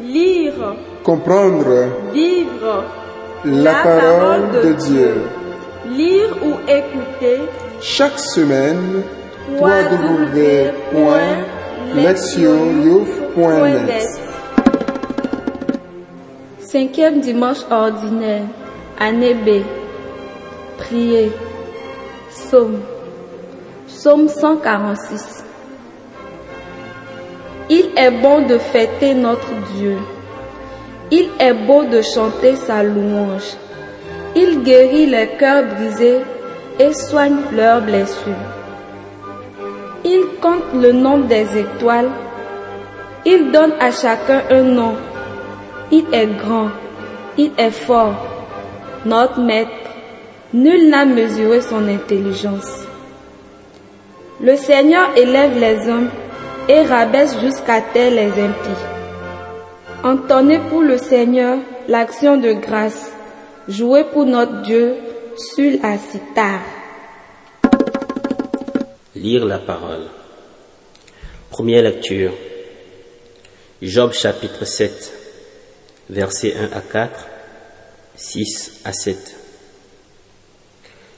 Lire, Comprendre vivre la parole de Dieu. Lire ou écouter Chaque semaine, www.lectioyouf.net Cinquième dimanche ordinaire, année B. Prier. Psaume. Psaume 146. Il est bon de fêter notre Dieu. Il est beau de chanter sa louange. Il guérit les cœurs brisés et soigne leurs blessures. Il compte le nombre des étoiles. Il donne à chacun un nom. Il est grand. Il est fort. Notre maître. Nul n'a mesuré son intelligence. Le Seigneur élève les hommes et rabaisse jusqu'à terre les impies. Entonnez pour le Seigneur l'action de grâce. Jouez pour notre Dieu sur la cithare. Lire la parole. Première lecture. Job chapitre 7, versets 1 à 4, 6 à 7.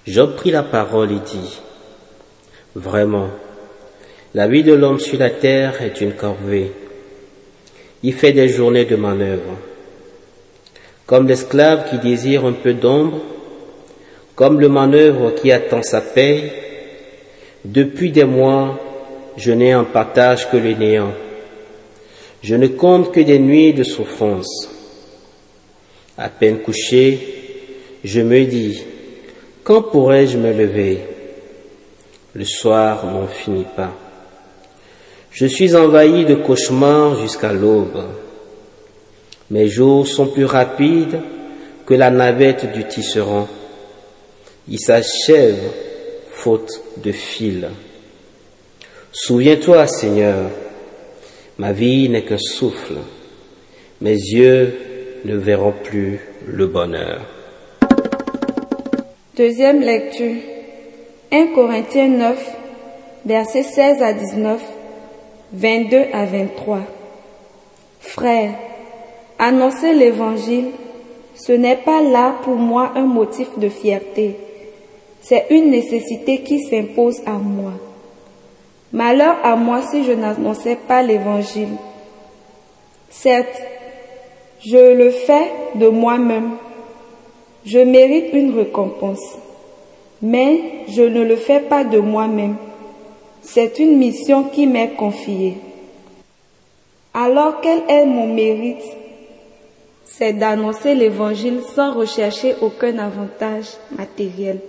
Job prit la parole et dit, Vraiment, la vie de l'homme sur la terre est une corvée. Il fait des journées de manœuvre. Comme l'esclave qui désire un peu d'ombre, comme le manœuvre qui attend sa paix, depuis des mois, je n'ai en partage que le néant. Je ne compte que des nuits de souffrance. À peine couché, je me dis, quand pourrais-je me lever? Le soir n'en finit pas. Je suis envahi de cauchemars jusqu'à l'aube. Mes jours sont plus rapides que la navette du tisserand. Ils s'achèvent faute de fil. Souviens-toi, Seigneur, ma vie n'est qu'un souffle. Mes yeux ne verront plus le bonheur. Deuxième lecture. 1 Corinthiens 9, versets 16 à 19, 22 à 23. Frères, annoncer l'évangile, ce n'est pas là pour moi un motif de fierté. C'est une nécessité qui s'impose à moi. Malheur à moi si je n'annonçais pas l'évangile. Certes, je le fais de moi-même. Je mérite une récompense. Mais je ne le fais pas de moi-même. C'est une mission qui m'est confiée. Alors quel est mon mérite? C'est d'annoncer l'Évangile sans rechercher aucun avantage matériel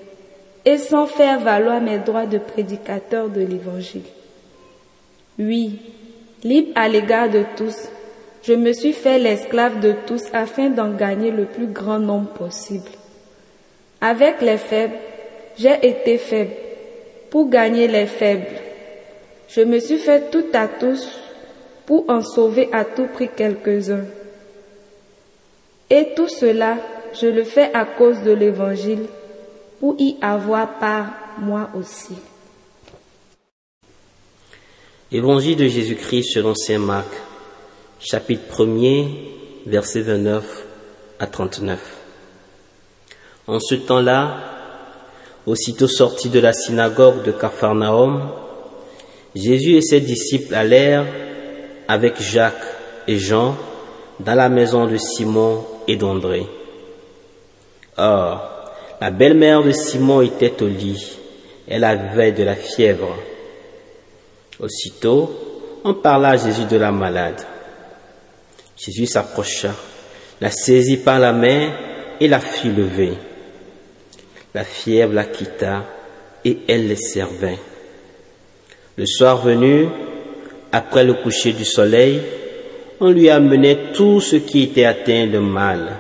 et sans faire valoir mes droits de prédicateur de l'Évangile. Oui, libre à l'égard de tous, je me suis fait l'esclave de tous afin d'en gagner le plus grand nombre possible. Avec les faibles, j'ai été faible pour gagner les faibles. Je me suis fait tout à tous pour en sauver à tout prix quelques-uns. Et tout cela, je le fais à cause de l'Évangile, pour y avoir part moi aussi. Évangile de Jésus-Christ selon Saint Marc, chapitre 1er, versets 29 à 39. En ce temps-là, aussitôt sorti de la synagogue de Capharnaüm, Jésus et ses disciples allèrent avec Jacques et Jean dans la maison de Simon et d'André. Or, la belle-mère de Simon était au lit, elle avait de la fièvre. Aussitôt, on parla à Jésus de la malade. Jésus s'approcha, la saisit par la main et la fit lever. La fièvre la quitta et elle les servait. Le soir venu, après le coucher du soleil, on lui amenait tout ce qui était atteint de mal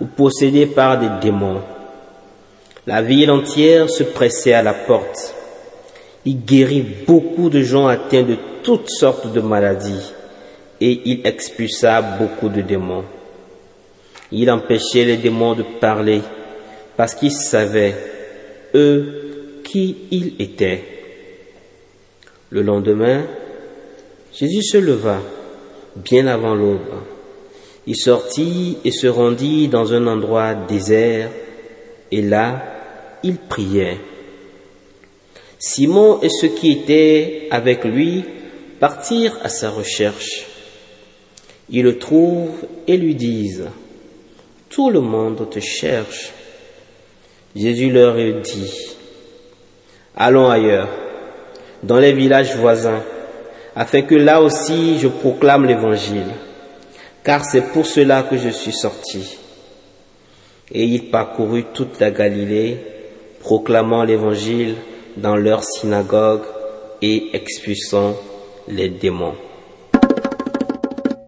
ou possédé par des démons. La ville entière se pressait à la porte. Il guérit beaucoup de gens atteints de toutes sortes de maladies et il expulsa beaucoup de démons. Il empêchait les démons de parler parce qu'ils savaient, eux, qui il était. Le lendemain, Jésus se leva bien avant l'aube. Il sortit et se rendit dans un endroit désert, et là, il priait. Simon et ceux qui étaient avec lui partirent à sa recherche. Ils le trouvent et lui disent, Tout le monde te cherche. Jésus leur dit, Allons ailleurs, dans les villages voisins, afin que là aussi je proclame l'Évangile, car c'est pour cela que je suis sorti. Et il parcourut toute la Galilée, proclamant l'Évangile dans leurs synagogues et expulsant les démons.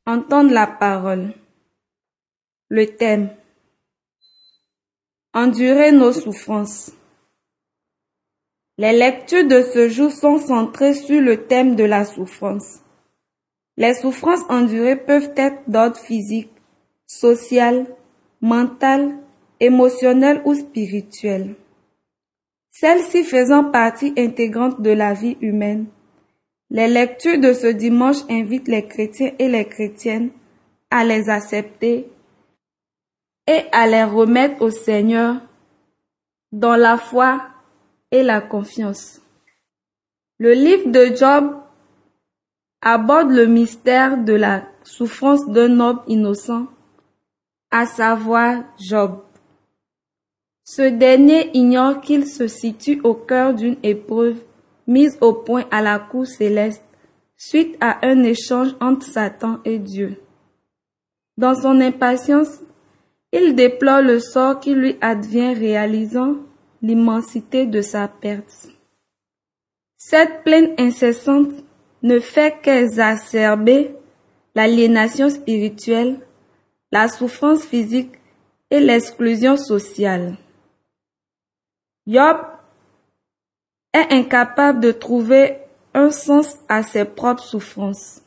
Entendre la parole. Le thème. Endurer nos souffrances. Les lectures de ce jour sont centrées sur le thème de la souffrance. Les souffrances endurées peuvent être d'ordre physique, social, mental, émotionnel ou spirituel. Celles-ci faisant partie intégrante de la vie humaine. Les lectures de ce dimanche invitent les chrétiens et les chrétiennes à les accepter et à les remettre au Seigneur dans la foi la confiance. Le livre de Job aborde le mystère de la souffrance d'un homme innocent, à savoir Job. Ce dernier ignore qu'il se situe au cœur d'une épreuve mise au point à la cour céleste suite à un échange entre Satan et Dieu. Dans son impatience, il déplore le sort qui lui advient réalisant l'immensité de sa perte. Cette plainte incessante ne fait qu'exacerber l'aliénation spirituelle, la souffrance physique et l'exclusion sociale. Job est incapable de trouver un sens à ses propres souffrances.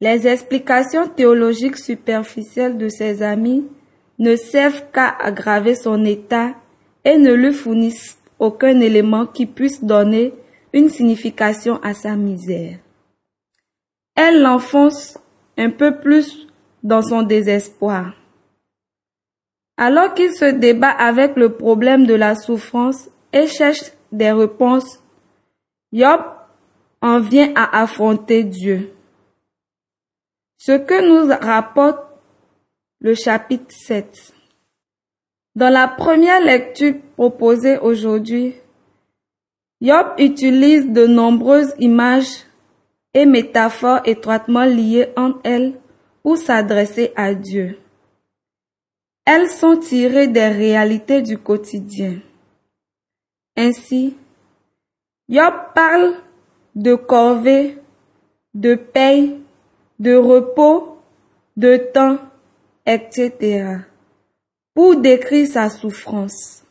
Les explications théologiques superficielles de ses amis ne servent qu'à aggraver son état et ne lui fournissent aucun élément qui puisse donner une signification à sa misère. Elle l'enfonce un peu plus dans son désespoir. Alors qu'il se débat avec le problème de la souffrance et cherche des réponses, Job en vient à affronter Dieu. Ce que nous rapporte le chapitre 7. Dans la première lecture proposée aujourd'hui, Job utilise de nombreuses images et métaphores étroitement liées entre elles pour s'adresser à Dieu. Elles sont tirées des réalités du quotidien. Ainsi, Job parle de corvée, de paye, de repos, de temps, etc. pour décrire sa souffrance.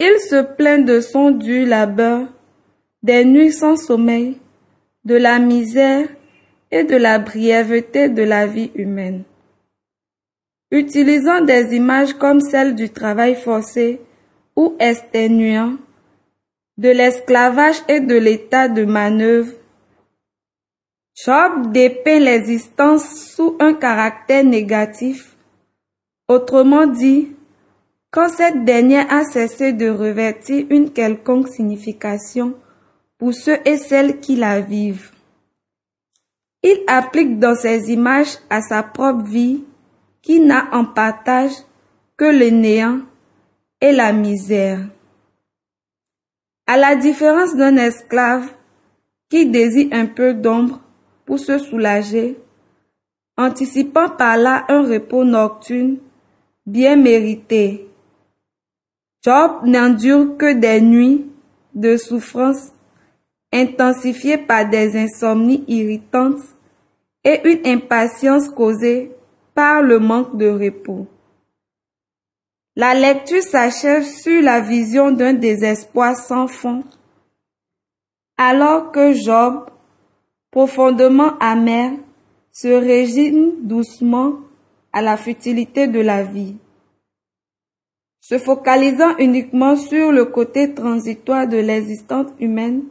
Il se plaint de son dur labeur, des nuits sans sommeil, de la misère et de la brièveté de la vie humaine. Utilisant des images comme celle du travail forcé ou exténuant, de l'esclavage et de l'état de manœuvre, Job dépeint l'existence sous un caractère négatif. Autrement dit, quand cette dernière a cessé de revêtir une quelconque signification pour ceux et celles qui la vivent. Il applique dans ses images à sa propre vie qui n'a en partage que le néant et la misère. À la différence d'un esclave qui désire un peu d'ombre pour se soulager, anticipant par là un repos nocturne bien mérité. Job n'endure que des nuits de souffrance intensifiées par des insomnies irritantes et une impatience causée par le manque de repos. La lecture s'achève sur la vision d'un désespoir sans fond, alors que Job, profondément amer, se résigne doucement à la futilité de la vie. Se focalisant uniquement sur le côté transitoire de l'existence humaine,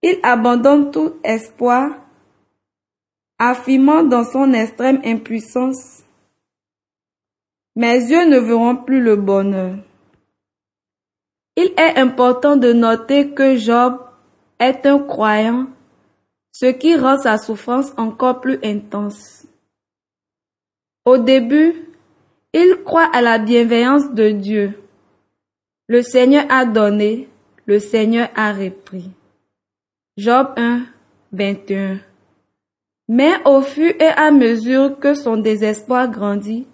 il abandonne tout espoir, affirmant dans son extrême impuissance, Mes yeux ne verront plus le bonheur. Il est important de noter que Job est un croyant, ce qui rend sa souffrance encore plus intense. Au début, il croit à la bienveillance de Dieu. Le Seigneur a donné, le Seigneur a repris. Job 1, 21. Mais au fur et à mesure que son désespoir grandit,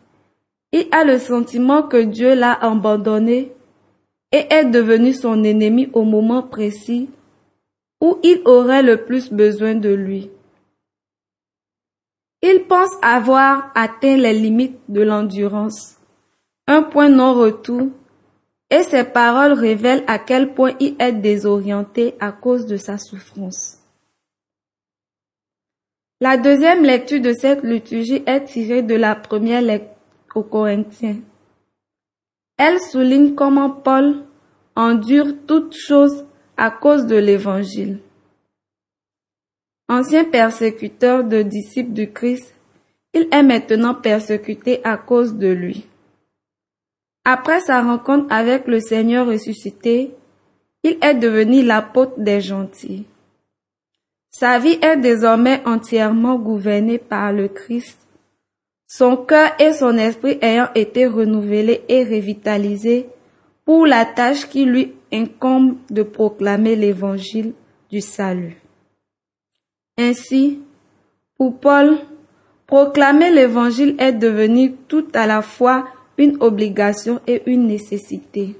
il a le sentiment que Dieu l'a abandonné et est devenu son ennemi au moment précis où il aurait le plus besoin de lui. Il pense avoir atteint les limites de l'endurance, un point non-retour, et ses paroles révèlent à quel point il est désorienté à cause de sa souffrance. La deuxième lecture de cette liturgie est tirée de la première lecture aux Corinthiens. Elle souligne comment Paul endure toutes choses à cause de l'Évangile. Ancien persécuteur de disciples du Christ, il est maintenant persécuté à cause de lui. Après sa rencontre avec le Seigneur ressuscité, il est devenu l'apôtre des gentils. Sa vie est désormais entièrement gouvernée par le Christ, son cœur et son esprit ayant été renouvelés et revitalisés pour la tâche qui lui incombe de proclamer l'évangile du salut. Ainsi, pour Paul, proclamer l'évangile est devenu tout à la fois une obligation et une nécessité.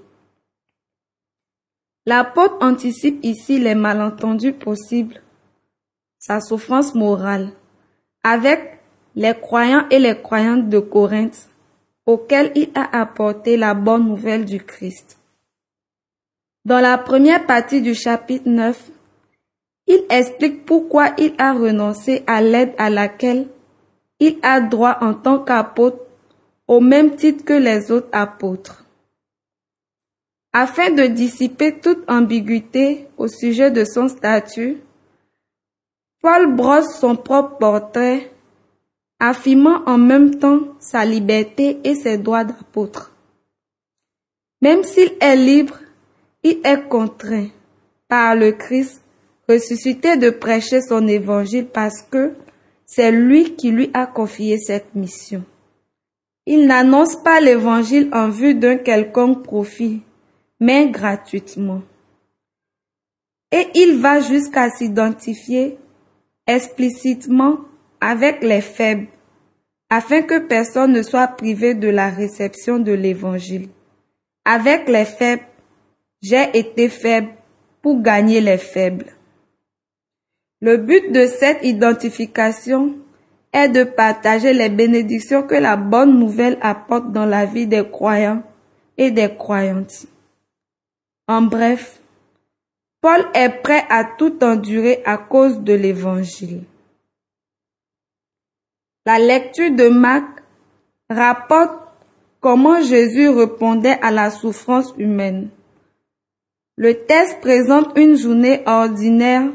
L'apôtre anticipe ici les malentendus possibles, sa souffrance morale, avec les croyants et les croyantes de Corinthe, auxquels il a apporté la bonne nouvelle du Christ. Dans la première partie du chapitre 9, il explique pourquoi il a renoncé à l'aide à laquelle il a droit en tant qu'apôtre au même titre que les autres apôtres. Afin de dissiper toute ambiguïté au sujet de son statut, Paul brosse son propre portrait, affirmant en même temps sa liberté et ses droits d'apôtre. Même s'il est libre, il est contraint par le Christ ressuscité de prêcher son évangile parce que c'est lui qui lui a confié cette mission. Il n'annonce pas l'évangile en vue d'un quelconque profit, mais gratuitement. Et il va jusqu'à s'identifier explicitement avec les faibles, afin que personne ne soit privé de la réception de l'évangile. Avec les faibles, j'ai été faible pour gagner les faibles. Le but de cette identification est de partager les bénédictions que la bonne nouvelle apporte dans la vie des croyants et des croyantes. En bref, Paul est prêt à tout endurer à cause de l'Évangile. La lecture de Marc rapporte comment Jésus répondait à la souffrance humaine. Le texte présente une journée ordinaire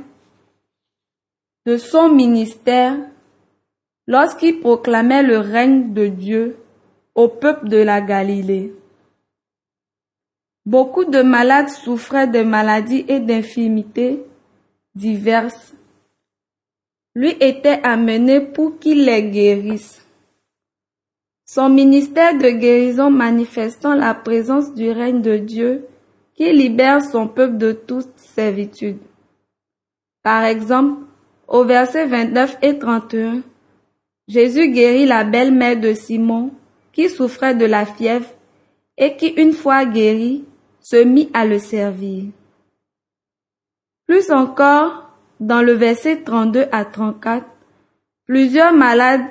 de son ministère lorsqu'il proclamait le règne de Dieu au peuple de la Galilée. Beaucoup de malades souffraient de maladies et d'infirmités diverses. Lui était amené pour qu'il les guérisse. Son ministère de guérison manifestant la présence du règne de Dieu qui libère son peuple de toute servitude. Par exemple, au verset 29 et 31, Jésus guérit la belle-mère de Simon qui souffrait de la fièvre et qui, une fois guérie, se mit à le servir. Plus encore, dans le verset 32 à 34, plusieurs malades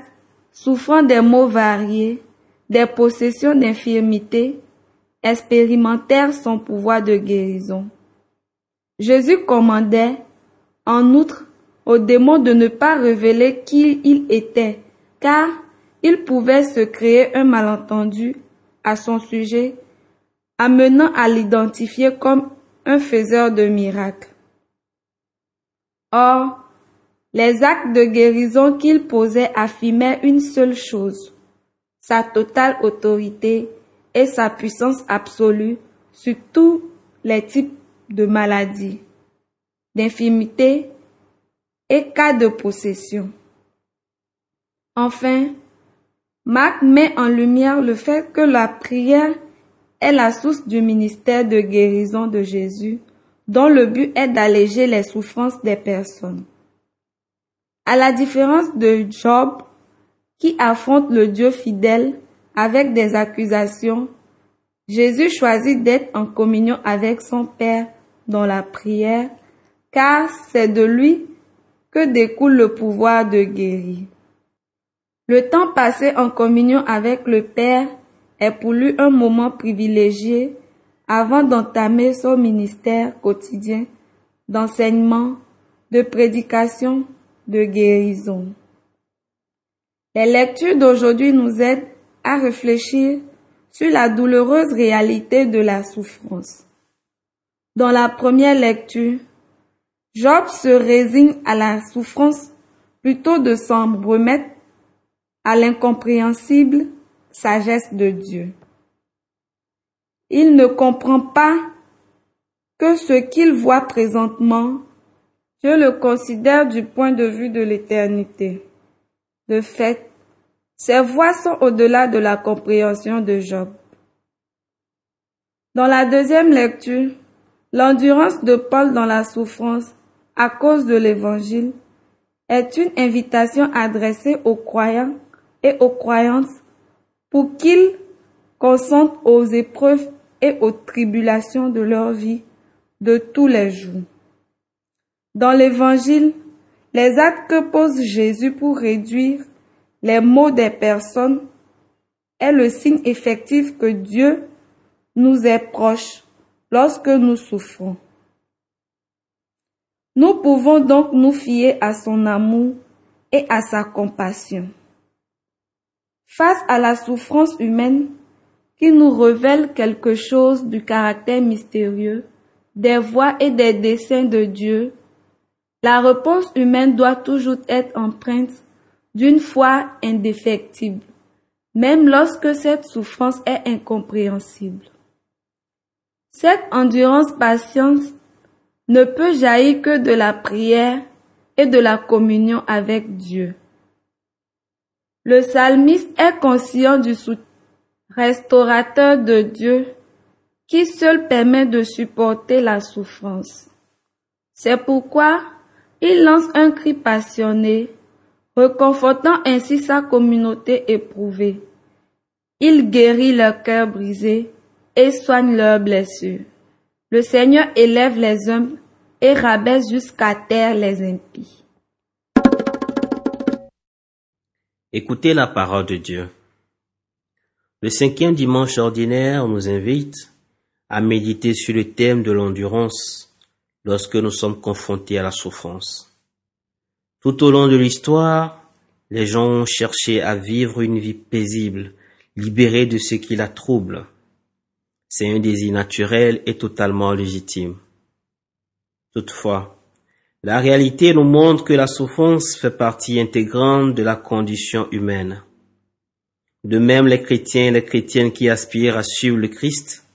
souffrant des maux variés, des possessions d'infirmité, expérimentèrent son pouvoir de guérison. Jésus commandait, en outre, au démon de ne pas révéler qui il était, car il pouvait se créer un malentendu à son sujet, amenant à l'identifier comme un faiseur de miracles. Or, les actes de guérison qu'il posait affirmaient une seule chose, sa totale autorité et sa puissance absolue sur tous les types de maladies, d'infirmités et cas de possession. Enfin, Marc met en lumière le fait que la prière est la source du ministère de guérison de Jésus, dont le but est d'alléger les souffrances des personnes. À la différence de Job, qui affronte le Dieu fidèle avec des accusations, Jésus choisit d'être en communion avec son Père dans la prière, car c'est de lui que découle le pouvoir de guérir. Le temps passé en communion avec le Père est pour lui un moment privilégié avant d'entamer son ministère quotidien d'enseignement, de prédication de guérison. Les lectures d'aujourd'hui nous aident à réfléchir sur la douloureuse réalité de la souffrance. Dans la première lecture, Job se résigne à la souffrance plutôt de s'en remettre à l'incompréhensible sagesse de Dieu. Il ne comprend pas que ce qu'il voit présentement je le considère du point de vue de l'éternité. De fait, ses voix sont au-delà de la compréhension de Job. Dans la deuxième lecture, l'endurance de Paul dans la souffrance à cause de l'Évangile est une invitation adressée aux croyants et aux croyantes pour qu'ils consentent aux épreuves et aux tribulations de leur vie de tous les jours. Dans l'Évangile, les actes que pose Jésus pour réduire les maux des personnes est le signe effectif que Dieu nous est proche lorsque nous souffrons. Nous pouvons donc nous fier à son amour et à sa compassion. Face à la souffrance humaine qui nous révèle quelque chose du caractère mystérieux, des voies et des desseins de Dieu, la réponse humaine doit toujours être empreinte d'une foi indéfectible, même lorsque cette souffrance est incompréhensible. Cette endurance patiente ne peut jaillir que de la prière et de la communion avec Dieu. Le psalmiste est conscient du restaurateur de Dieu qui seul permet de supporter la souffrance. C'est pourquoi il lance un cri passionné, reconfortant ainsi sa communauté éprouvée. Il guérit leur cœur brisé et soigne leurs blessures. Le Seigneur élève les hommes et rabaisse jusqu'à terre les impies. Écoutez la parole de Dieu. Le cinquième dimanche ordinaire nous invite à méditer sur le thème de l'endurance lorsque nous sommes confrontés à la souffrance. Tout au long de l'histoire, les gens ont cherché à vivre une vie paisible, libérée de ce qui la trouble. C'est un désir naturel et totalement légitime. Toutefois, la réalité nous montre que la souffrance fait partie intégrante de la condition humaine. De même, les chrétiens et les chrétiennes qui aspirent à suivre le Christ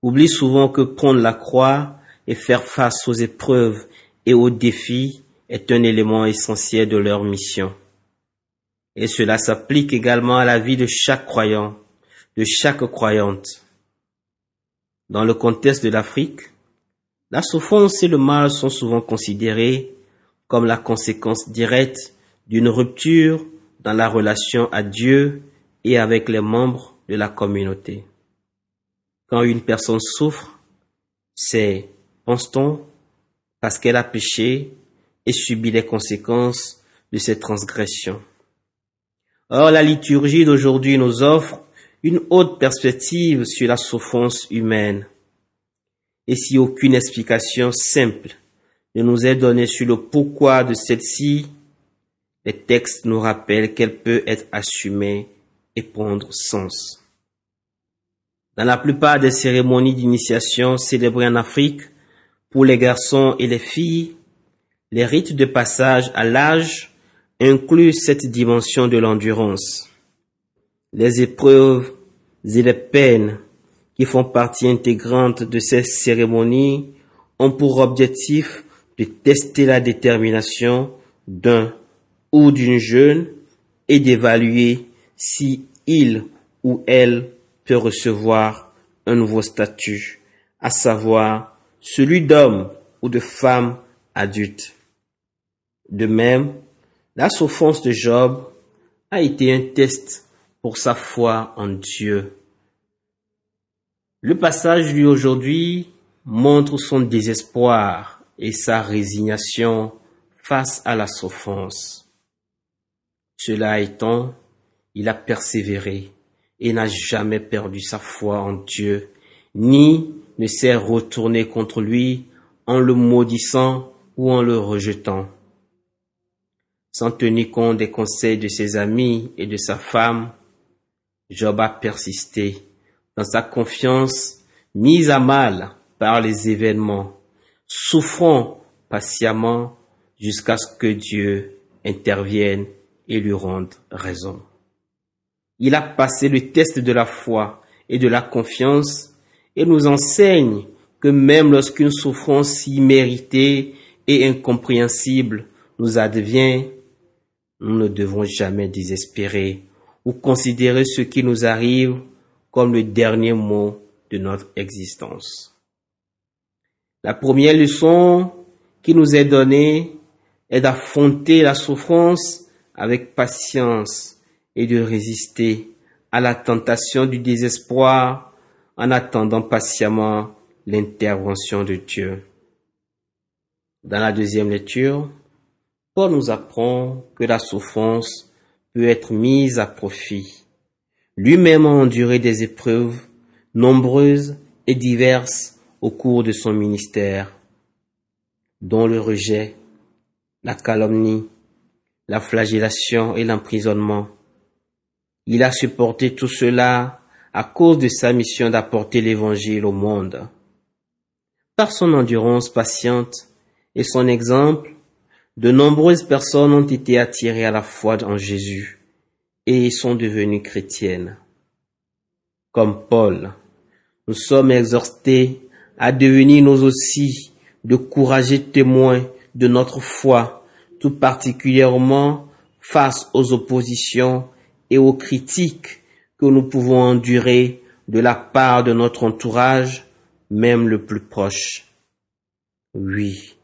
oublient souvent que prendre la croix et faire face aux épreuves et aux défis est un élément essentiel de leur mission. Et cela s'applique également à la vie de chaque croyant, de chaque croyante. Dans le contexte de l'Afrique, la souffrance et le mal sont souvent considérés comme la conséquence directe d'une rupture dans la relation à Dieu et avec les membres de la communauté. Quand une personne souffre, c'est pense-t-on, parce qu'elle a péché et subi les conséquences de ses transgressions. Or, la liturgie d'aujourd'hui nous offre une haute perspective sur la souffrance humaine. Et si aucune explication simple ne nous est donnée sur le pourquoi de celle-ci, les textes nous rappellent qu'elle peut être assumée et prendre sens. Dans la plupart des cérémonies d'initiation célébrées en Afrique, pour les garçons et les filles, Les rites de passage à l'âge incluent cette dimension de l'endurance. Les épreuves et les peines qui font partie intégrante de ces cérémonies ont pour objectif de tester la détermination d'un ou d'une jeune et d'évaluer si il ou elle peut recevoir un nouveau statut, à savoir celui d'homme ou de femme adulte. De même, la souffrance de Job a été un test sa foi en Dieu. Le passage lu aujourd'hui montre son désespoir et sa résignation face à la souffrance. Cela étant, il a persévéré et n'a jamais perdu sa foi en Dieu, ni ne s'est retourné contre lui en le maudissant ou en le rejetant. Sans tenir compte des conseils de ses amis et de sa femme, Job a persisté dans sa confiance mise à mal par les événements, souffrant patiemment jusqu'à ce que Dieu intervienne et lui rende raison. Il a passé le test de la foi et de la confiance et nous enseigne que même lorsqu'une souffrance imméritée et incompréhensible nous advient, nous ne devons jamais désespérer ou considérer ce qui nous arrive comme le dernier mot de notre existence. La première leçon qui nous est donnée est d'affronter la souffrance avec patience et de résister à la tentation du désespoir en attendant patiemment l'intervention de Dieu. Dans la deuxième lecture, Paul nous apprend que la souffrance être mise à profit. Lui-même a enduré des épreuves nombreuses et diverses au cours de son ministère, dont le rejet, la calomnie, la flagellation et l'emprisonnement. Il a supporté tout cela à cause de sa mission d'apporter l'évangile au monde. Par son endurance patiente et son exemple, de nombreuses personnes ont été attirées à la foi en Jésus et sont devenues chrétiennes. Comme Paul, nous sommes exhortés à devenir nous aussi de courageux témoins de notre foi tout particulièrement face aux oppositions et aux critiques que nous pouvons endurer de la part de notre entourage, même le plus proche. Oui,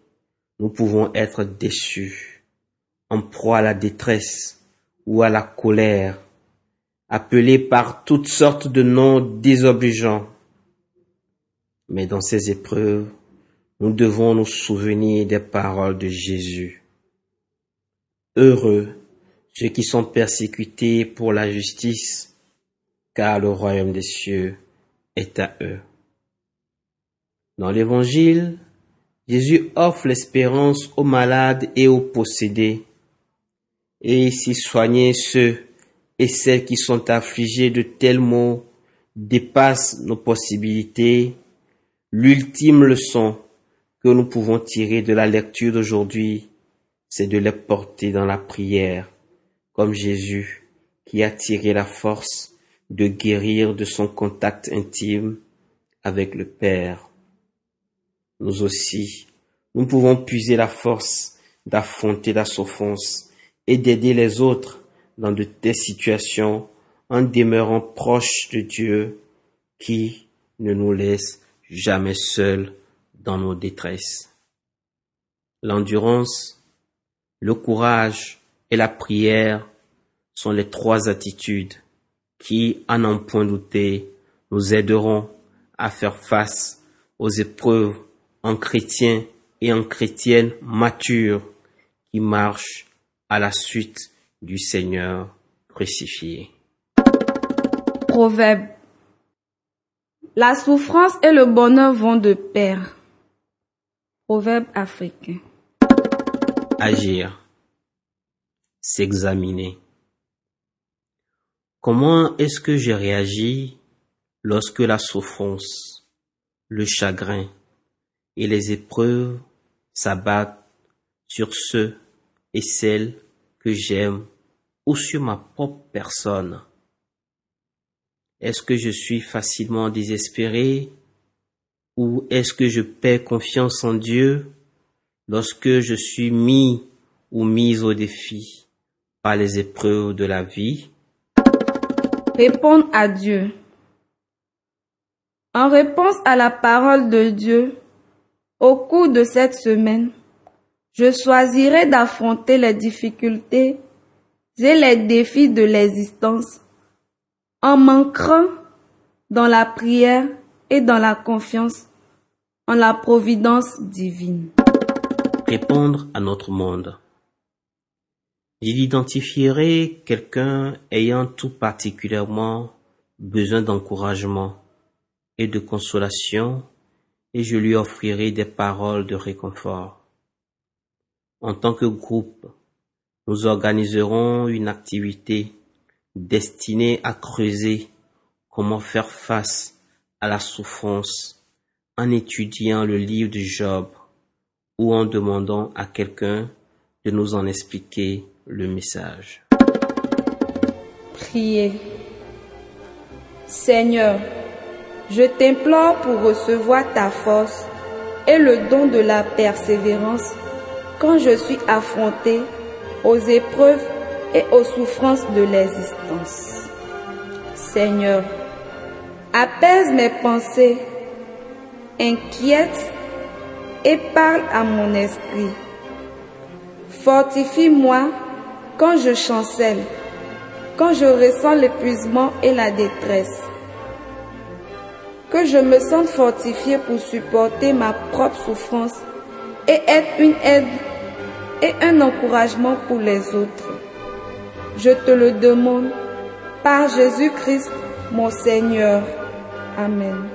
nous pouvons être déçus, en proie à la détresse ou à la colère, appelés par toutes sortes de noms désobligeants. Mais dans ces épreuves, nous devons nous souvenir des paroles de Jésus. Heureux ceux qui sont persécutés pour la justice, car le royaume des cieux est à eux. Dans l'Évangile, Jésus offre l'espérance aux malades et aux possédés, et si soigner ceux et celles qui sont affligés de tels maux dépasse nos possibilités, l'ultime leçon que nous pouvons tirer de la lecture d'aujourd'hui c'est de les porter dans la prière, comme Jésus qui a tiré la force de guérir de son contact intime avec le Père. Nous aussi, nous pouvons puiser la force d'affronter la souffrance et d'aider les autres dans de telles situations en demeurant proches de Dieu qui ne nous laisse jamais seuls dans nos détresses. L'endurance le courage et la prière sont les trois attitudes qui, à n'en point douter, nous aideront à faire face aux épreuves en chrétiens et en chrétiennes matures qui marchent à la suite du Seigneur crucifié. Proverbe. La souffrance et le bonheur vont de pair. Proverbe africain agir, s'examiner. Comment est-ce que j'ai réagi lorsque la souffrance, le chagrin et les épreuves s'abattent sur ceux et celles que j'aime ou sur ma propre personne Est-ce que je suis facilement désespéré ou est-ce que je perds confiance en Dieu lorsque je suis mis ou mise au défi par les épreuves de la vie? Répondre à Dieu. En réponse à la parole de Dieu, au cours de cette semaine, je choisirai d'affronter les difficultés et les défis de l'existence en m'ancrant dans la prière et dans la confiance en la providence divine. Répondre à notre monde. J'identifierai quelqu'un ayant tout particulièrement besoin d'encouragement et de consolation et je lui offrirai des paroles de réconfort. En tant que groupe, nous organiserons une activité destinée à creuser comment faire face à la souffrance en étudiant le livre de Job ou en demandant à quelqu'un de nous en expliquer le message. Priez. Seigneur, je t'implore pour recevoir ta force et le don de la persévérance quand je suis affronté aux épreuves et aux souffrances de l'existence. Seigneur, apaise mes pensées, inquiète et parle à mon esprit. Fortifie-moi quand je chancelle, quand je ressens l'épuisement et la détresse. Que je me sente fortifié pour supporter ma propre souffrance et être une aide et un encouragement pour les autres. Je te le demande par Jésus-Christ, mon Seigneur. Amen.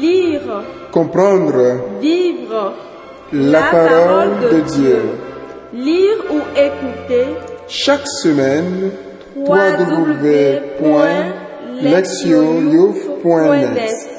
Lire, Comprendre vivre la parole de Dieu. Lire ou écouter Chaque semaine, www.lectioyouf.net